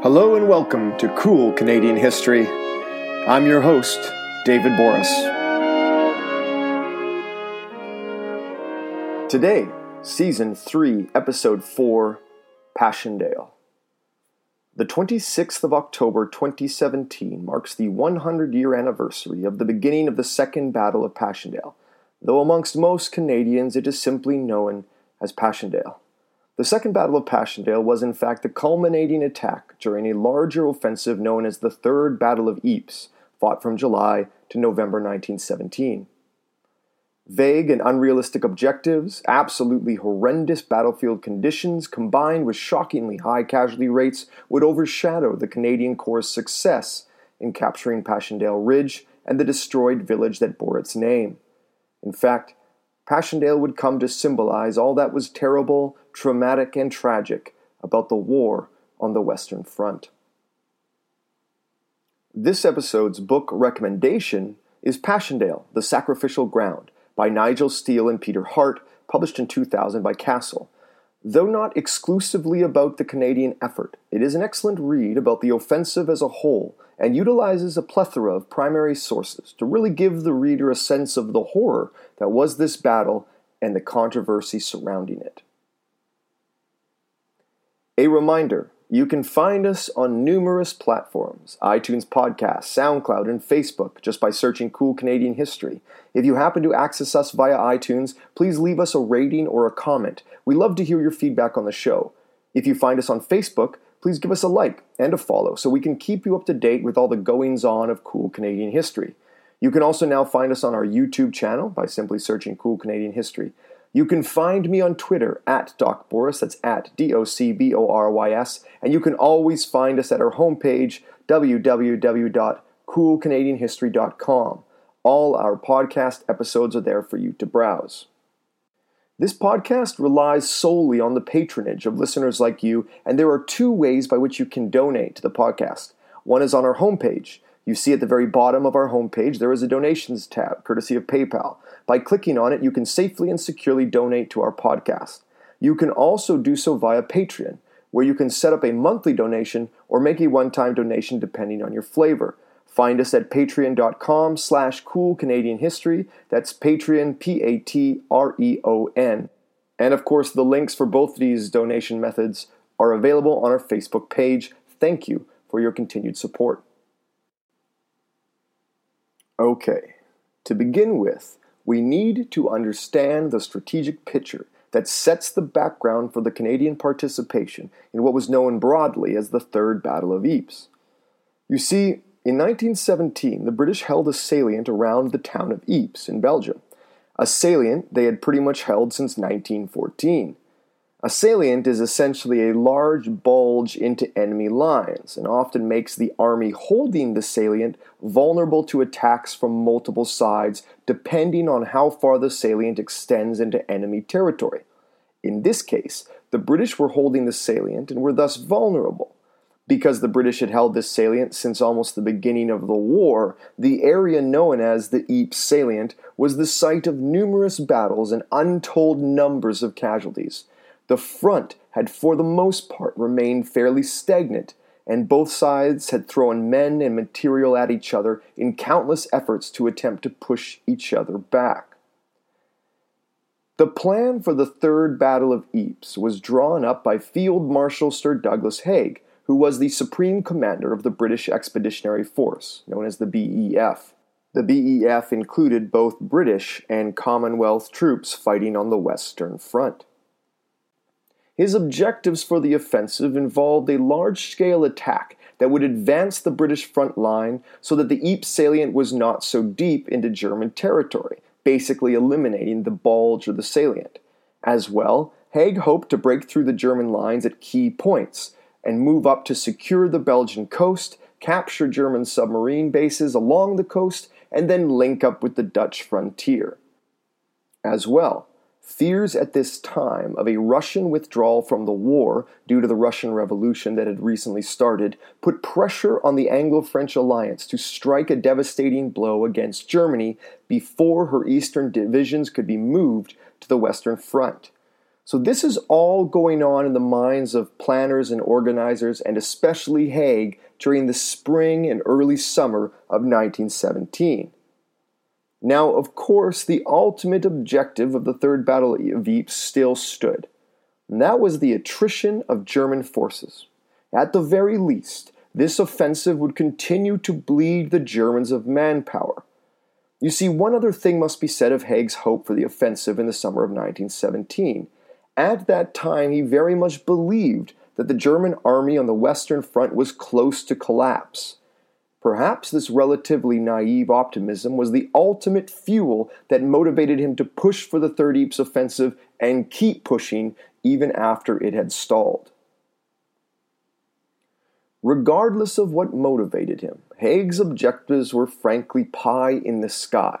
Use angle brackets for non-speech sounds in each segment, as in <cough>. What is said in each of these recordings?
Hello and welcome to Cool Canadian History. I'm your host, David Borys. Today, Season 3, Episode 4 Passchendaele. The 26th of October 2017 marks the 100 year anniversary of the beginning of the Second Battle of Passchendaele, though amongst most Canadians it is simply known as Passchendaele. The Second Battle of Passchendaele was in fact the culminating attack during a larger offensive known as the Third Battle of Ypres, fought from July to November 1917. Vague and unrealistic objectives, absolutely horrendous battlefield conditions, combined with shockingly high casualty rates, would overshadow the Canadian Corps' success in capturing Passchendaele Ridge and the destroyed village that bore its name. In fact, Passchendaele would come to symbolize all that was terrible, traumatic, and tragic about the war on the Western Front. This episode's book recommendation is Passchendaele, The Sacrificial Ground by Nigel Steel and Peter Hart, published in 2000 by Castle. Though not exclusively about the Canadian effort, it is an excellent read about the offensive as a whole and utilizes a plethora of primary sources to really give the reader a sense of the horror that was this battle and the controversy surrounding it. A reminder you can find us on numerous platforms iTunes Podcast, SoundCloud, and Facebook just by searching Cool Canadian History. If you happen to access us via iTunes, please leave us a rating or a comment. We love to hear your feedback on the show. If you find us on Facebook, please give us a like and a follow so we can keep you up to date with all the goings on of Cool Canadian History. You can also now find us on our YouTube channel by simply searching Cool Canadian History. You can find me on Twitter at Doc Borys, that's at D O C B O R Y S, and you can always find us at our homepage, www.coolcanadianhistory.com. All our podcast episodes are there for you to browse. This podcast relies solely on the patronage of listeners like you, and there are two ways by which you can donate to the podcast. One is on our homepage. You see at the very bottom of our homepage, there is a donations tab, courtesy of PayPal. By clicking on it, you can safely and securely donate to our podcast. You can also do so via Patreon, where you can set up a monthly donation or make a one-time donation depending on your flavor. Find us at patreon.com slash cool Canadian history. That's Patreon, P-A-T-R-E-O-N. And of course, the links for both these donation methods are available on our Facebook page. Thank you for your continued support. Okay, to begin with, we need to understand the strategic picture that sets the background for the Canadian participation in what was known broadly as the Third Battle of Ypres. You see, in 1917, the British held a salient around the town of Ypres in Belgium, a salient they had pretty much held since 1914. A salient is essentially a large bulge into enemy lines and often makes the army holding the salient vulnerable to attacks from multiple sides depending on how far the salient extends into enemy territory. In this case, the British were holding the salient and were thus vulnerable. Because the British had held this salient since almost the beginning of the war, the area known as the Ypres salient was the site of numerous battles and untold numbers of casualties. The front had for the most part remained fairly stagnant, and both sides had thrown men and material at each other in countless efforts to attempt to push each other back. The plan for the Third Battle of Ypres was drawn up by Field Marshal Sir Douglas Haig, who was the supreme commander of the British Expeditionary Force, known as the BEF. The BEF included both British and Commonwealth troops fighting on the Western Front. His objectives for the offensive involved a large scale attack that would advance the British front line so that the Ypres salient was not so deep into German territory, basically eliminating the bulge of the salient. As well, Haig hoped to break through the German lines at key points and move up to secure the Belgian coast, capture German submarine bases along the coast, and then link up with the Dutch frontier. As well, Fears at this time of a Russian withdrawal from the war due to the Russian Revolution that had recently started put pressure on the Anglo French alliance to strike a devastating blow against Germany before her eastern divisions could be moved to the Western Front. So, this is all going on in the minds of planners and organizers, and especially Haig, during the spring and early summer of 1917. Now, of course, the ultimate objective of the Third Battle of Ypres still stood, and that was the attrition of German forces. At the very least, this offensive would continue to bleed the Germans of manpower. You see, one other thing must be said of Haig's hope for the offensive in the summer of 1917. At that time, he very much believed that the German army on the Western Front was close to collapse. Perhaps this relatively naive optimism was the ultimate fuel that motivated him to push for the Third Ypres offensive and keep pushing even after it had stalled. Regardless of what motivated him, Haig's objectives were frankly pie in the sky.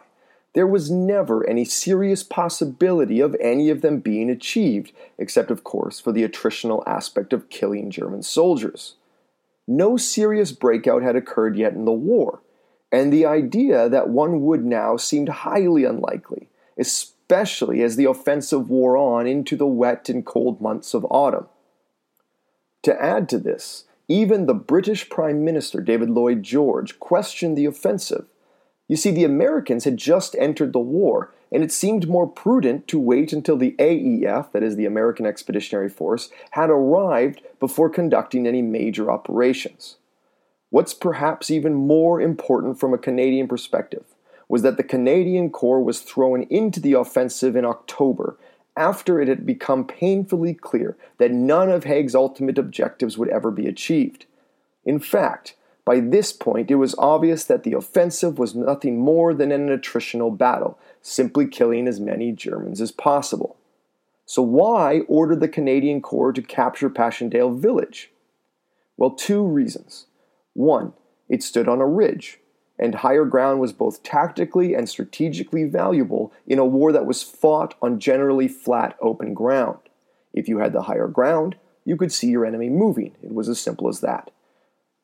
There was never any serious possibility of any of them being achieved, except, of course, for the attritional aspect of killing German soldiers no serious breakout had occurred yet in the war, and the idea that one would now seemed highly unlikely, especially as the offensive wore on into the wet and cold months of autumn. To add to this, even the British Prime Minister David Lloyd George questioned the offensive. You see, the Americans had just entered the war and it seemed more prudent to wait until the AEF, that is the American Expeditionary Force, had arrived before conducting any major operations. What's perhaps even more important from a Canadian perspective was that the Canadian Corps was thrown into the offensive in October after it had become painfully clear that none of Haig's ultimate objectives would ever be achieved. In fact, by this point, it was obvious that the offensive was nothing more than an attritional battle, simply killing as many Germans as possible. So, why order the Canadian Corps to capture Passchendaele village? Well, two reasons. One, it stood on a ridge, and higher ground was both tactically and strategically valuable in a war that was fought on generally flat open ground. If you had the higher ground, you could see your enemy moving. It was as simple as that.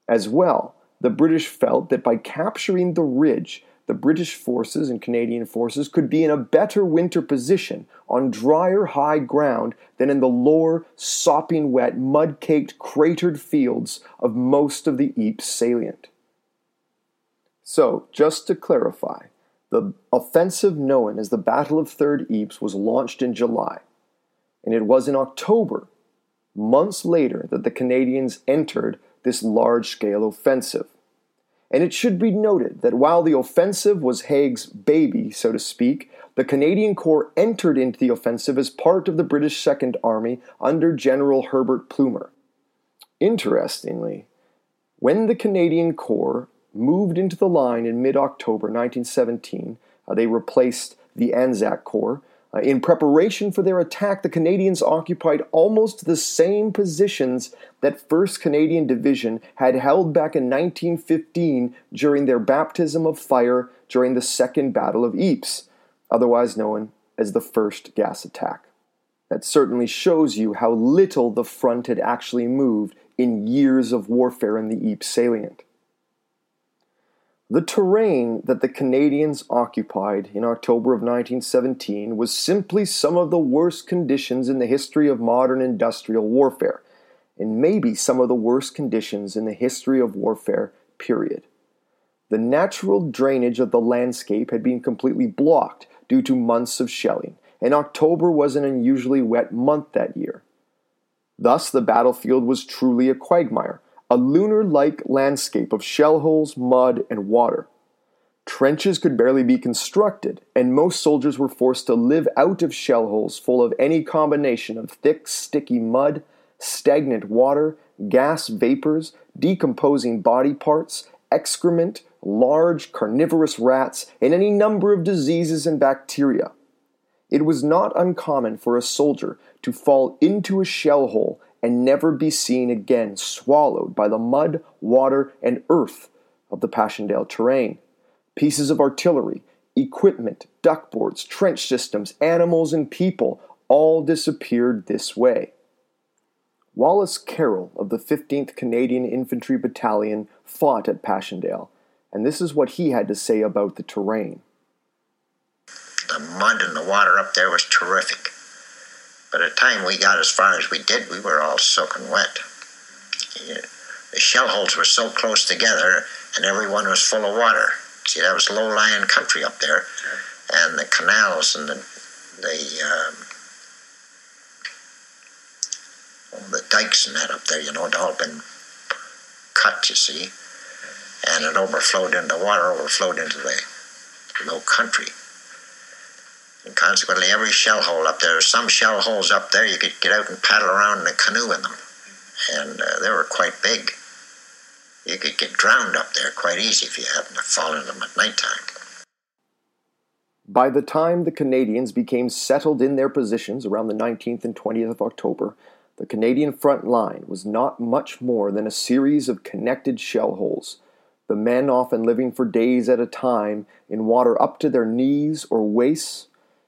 As well, the British felt that by capturing the ridge, the British forces and Canadian forces could be in a better winter position on drier high ground than in the lower, sopping wet, mud caked, cratered fields of most of the Ypres salient. So, just to clarify, the offensive known as the Battle of Third Ypres was launched in July, and it was in October, months later, that the Canadians entered this large scale offensive. And it should be noted that while the offensive was Haig's baby, so to speak, the Canadian Corps entered into the offensive as part of the British Second Army under General Herbert Plumer. Interestingly, when the Canadian Corps moved into the line in mid October 1917, uh, they replaced the Anzac Corps Uh, in preparation for their attack, the Canadians occupied almost the same positions that 1st Canadian Division had held back in 1915 during their baptism of fire during the Second Battle of Ypres, otherwise known as the First Gas Attack. That certainly shows you how little the front had actually moved in years of warfare in the Ypres salient. The terrain that the Canadians occupied in October of 1917 was simply some of the worst conditions in the history of modern industrial warfare, and maybe some of the worst conditions in the history of warfare, period. The natural drainage of the landscape had been completely blocked due to months of shelling, and October was an unusually wet month that year. Thus, the battlefield was truly a quagmire, a lunar like landscape of shell holes, mud, and water. Trenches could barely be constructed, and most soldiers were forced to live out of shell holes full of any combination of thick, sticky mud, stagnant water, gas vapors, decomposing body parts, excrement, large carnivorous rats, and any number of diseases and bacteria. It was not uncommon for a soldier to fall into a shell hole and never be seen again, swallowed by the mud, water, and earth of the Passchendaele terrain. Pieces of artillery, equipment, duckboards, trench systems, animals, and people all disappeared this way. Wallace Carroll of the 15th Canadian Infantry Battalion fought at Passchendaele, and this is what he had to say about the terrain. The mud and the water up there was terrific. By the time we got as far as we did, we were all soaking wet. The shell holes were so close together, and everyone was full of water. See, that was low-lying country up there, and the canals and the the um, the dikes and that up there, you know, had all been cut, you see, and it overflowed into the water, overflowed into the low country. Consequently, every shell hole up there, some shell holes up there, you could get out and paddle around in a canoe in them. And uh, they were quite big. You could get drowned up there quite easy if you happened to fall in them at night time. By the time the Canadians became settled in their positions around the 19th and 20th of October, the Canadian front line was not much more than a series of connected shell holes, the men often living for days at a time in water up to their knees or waists.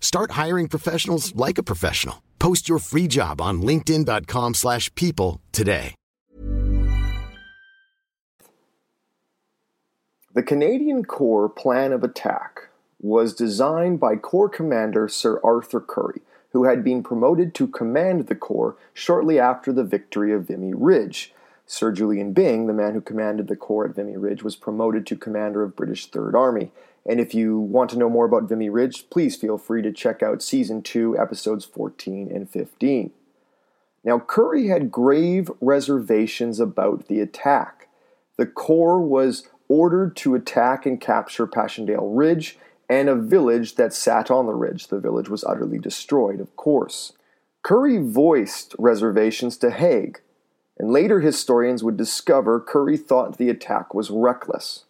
Start hiring professionals like a professional. Post your free job on linkedin.com/people slash people today. The Canadian Corps plan of attack was designed by Corps Commander Sir Arthur Currie, who had been promoted to command the Corps shortly after the victory of Vimy Ridge. Sir Julian Byng, the man who commanded the Corps at Vimy Ridge, was promoted to commander of British Third Army. And if you want to know more about Vimy Ridge, please feel free to check out Season 2, Episodes 14 and 15. Now, Currie had grave reservations about the attack. The Corps was ordered to attack and capture Passchendaele Ridge and a village that sat on the ridge. The village was utterly destroyed, of course. Currie voiced reservations to Haig, and later historians would discover Currie thought the attack was reckless.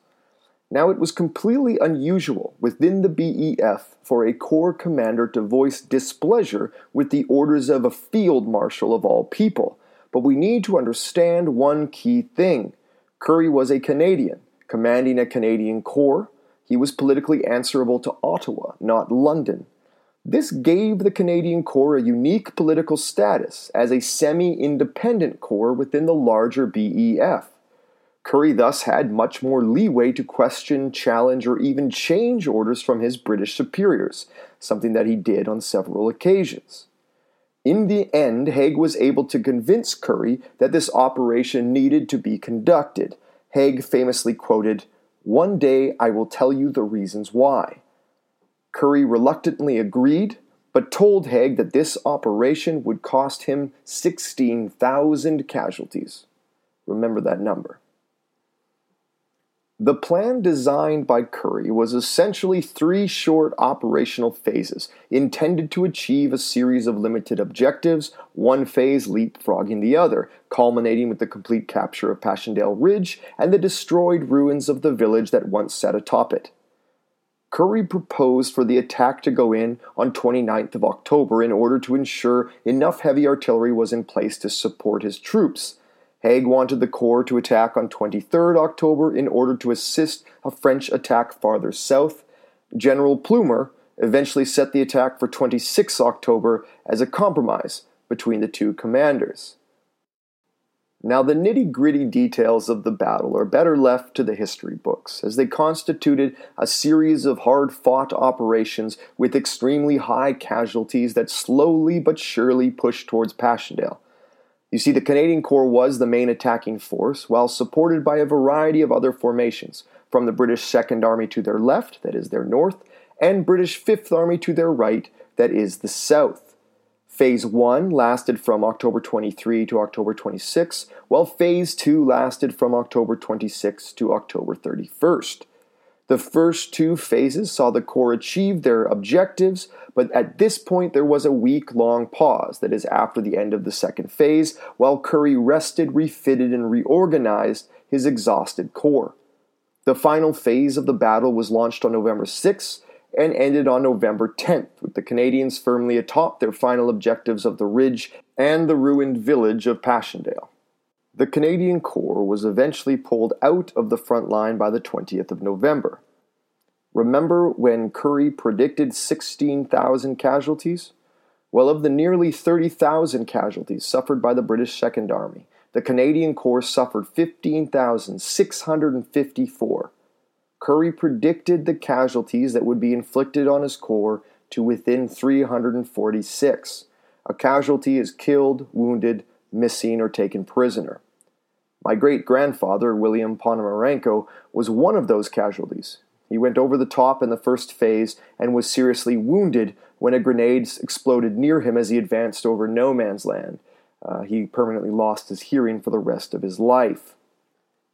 Now, it was completely unusual within the BEF for a Corps commander to voice displeasure with the orders of a field marshal of all people. But we need to understand one key thing Currie was a Canadian, commanding a Canadian Corps. He was politically answerable to Ottawa, not London. This gave the Canadian Corps a unique political status as a semi independent corps within the larger BEF. Currie thus had much more leeway to question, challenge, or even change orders from his British superiors, something that he did on several occasions. In the end, Haig was able to convince Currie that this operation needed to be conducted. Haig famously quoted, One day I will tell you the reasons why. Currie reluctantly agreed, but told Haig that this operation would cost him 16,000 casualties. Remember that number. The plan designed by Currie was essentially three short operational phases intended to achieve a series of limited objectives, one phase leapfrogging the other, culminating with the complete capture of Passchendaele Ridge and the destroyed ruins of the village that once sat atop it. Currie proposed for the attack to go in on 29th of October in order to ensure enough heavy artillery was in place to support his troops. Haig wanted the Corps to attack on 23rd October in order to assist a French attack farther south. General Plumer eventually set the attack for 26 October as a compromise between the two commanders. Now, the nitty gritty details of the battle are better left to the history books, as they constituted a series of hard fought operations with extremely high casualties that slowly but surely pushed towards Passchendaele. You see, the Canadian Corps was the main attacking force, while supported by a variety of other formations, from the British Second Army to their left, that is their north, and British Fifth Army to their right, that is the south. Phase 1 lasted from October 23 to October 26, while Phase 2 lasted from October 26 to October 31st. The first two phases saw the Corps achieve their objectives, but at this point there was a week long pause, that is, after the end of the second phase, while Currie rested, refitted, and reorganized his exhausted Corps. The final phase of the battle was launched on November 6 and ended on November 10th, with the Canadians firmly atop their final objectives of the Ridge and the ruined village of Passchendaele. The Canadian Corps was eventually pulled out of the front line by the 20th of November. Remember when Currie predicted 16,000 casualties? Well, of the nearly 30,000 casualties suffered by the British Second Army, the Canadian Corps suffered 15,654. Currie predicted the casualties that would be inflicted on his corps to within 346. A casualty is killed, wounded, missing, or taken prisoner. My great grandfather, William Ponomarenko, was one of those casualties. He went over the top in the first phase and was seriously wounded when a grenade exploded near him as he advanced over no man's land. Uh, he permanently lost his hearing for the rest of his life.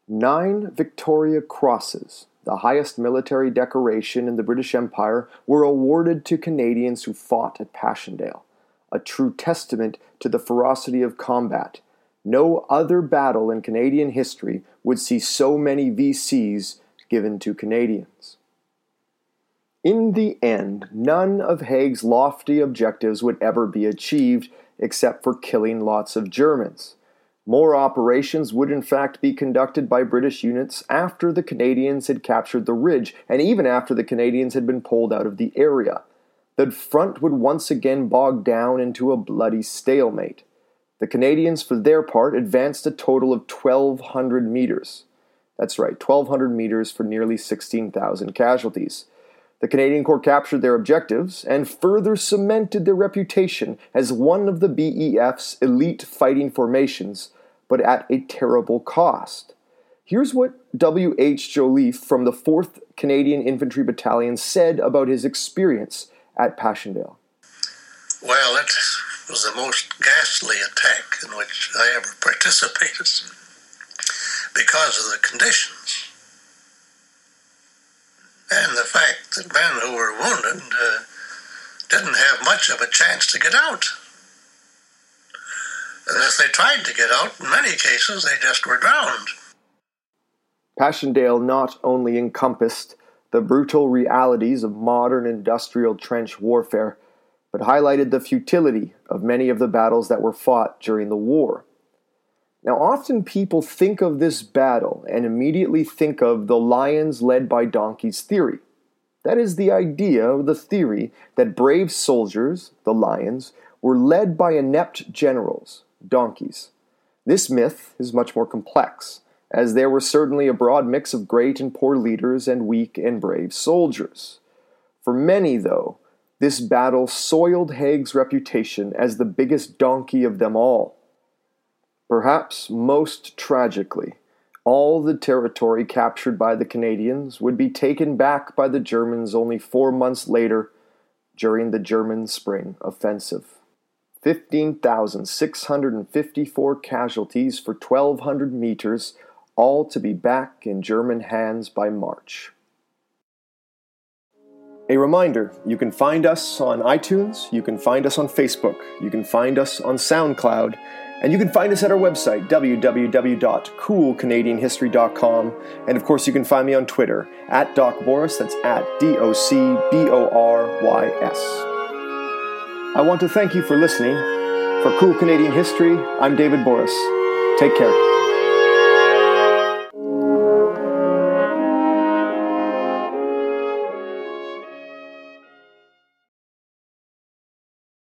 Nine Victoria Crosses the highest military decoration in the British Empire, were awarded to Canadians who fought at Passchendaele, a true testament to the ferocity of combat. No other battle in Canadian history would see so many VCs given to Canadians. In the end, none of Haig's lofty objectives would ever be achieved except for killing lots of Germans. More operations would in fact be conducted by British units after the Canadians had captured the ridge, and even after the Canadians had been pulled out of the area. The front would once again bog down into a bloody stalemate. The Canadians, for their part, advanced a total of 1,200 meters. That's right, 1,200 meters for nearly 16,000 casualties. The Canadian Corps captured their objectives and further cemented their reputation as one of the BEF's elite fighting formations, but at a terrible cost. Here's what W.H. Joliffe from the 4th Canadian Infantry Battalion said about his experience at Passchendaele. Well, it was the most ghastly attack in which I ever <laughs> participated because of the conditions and the fact that men who were wounded uh, didn't have much of a chance to get out. And if they tried to get out, in many cases they just were drowned. Passchendaele not only encompassed the brutal realities of modern industrial trench warfare, but highlighted the futility of many of the battles that were fought during the war. Now, often people think of this battle and immediately think of the lions led by donkeys theory. That is the idea the theory that brave soldiers, the lions, were led by inept generals, donkeys. This myth is much more complex, as there were certainly a broad mix of great and poor leaders and weak and brave soldiers. For many, though, this battle soiled Haig's reputation as the biggest donkey of them all. Perhaps most tragically, all the territory captured by the Canadians would be taken back by the Germans only four months later during the German Spring Offensive. 15,654 casualties for 1,200 meters, all to be back in German hands by March. A reminder you can find us on iTunes, you can find us on Facebook, you can find us on SoundCloud and you can find us at our website, www.coolcanadianhistory.com. And of course, you can find me on Twitter at Doc Borys, that's at D O C B O R Y S. I want to thank you for listening. For Cool Canadian History, I'm David Borys. Take care.